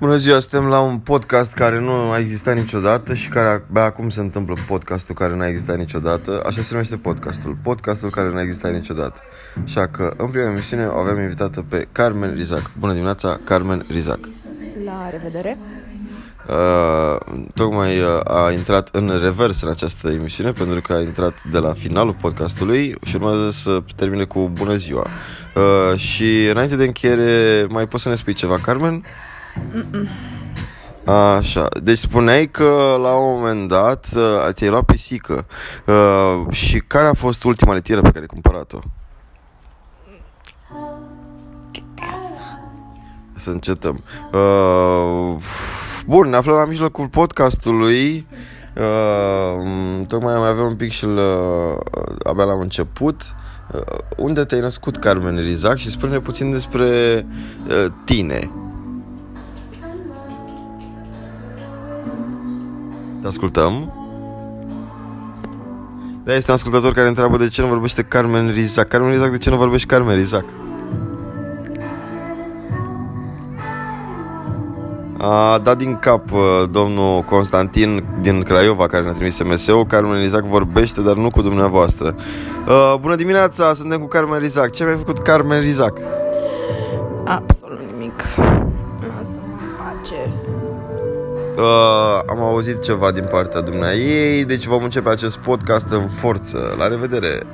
Bună ziua, suntem la un podcast care nu a existat niciodată și care abia acum se întâmplă podcastul care nu a existat niciodată. Așa se numește podcastul, podcastul care nu a existat niciodată. Așa că în prima emisiune o avem invitată pe Carmen Rizac. Bună dimineața, Carmen Rizac. La revedere! Uh, tocmai uh, a intrat în revers în această emisiune pentru că a intrat de la finalul podcastului și urmează să termine cu bună ziua. Uh, și înainte de încheiere, mai poți să ne spui ceva, Carmen? Așa, deci spuneai că la un moment dat uh, ți-ai luat pisică uh, și care a fost ultima letieră pe care ai cumpărat-o? Să încetăm. Uh, bun, ne aflăm la mijlocul podcastului. Uh, tocmai mai avem un pic și uh, abia la început. Uh, unde te-ai născut, Carmen Rizac? Și spune puțin despre uh, tine. Te ascultăm. Da, este un ascultător care întreabă de ce nu vorbește Carmen Rizac. Carmen Rizac, de ce nu vorbești Carmen Rizac? A dat din cap uh, domnul Constantin din Craiova care ne-a trimis SMS-ul Carmen Rizac vorbește, dar nu cu dumneavoastră uh, Bună dimineața, suntem cu Carmen Rizac Ce mi-ai făcut Carmen Rizac? Absolut nimic. Asta mă face. Uh, am auzit ceva din partea dumneai ei, deci vom începe acest podcast în forță. La revedere!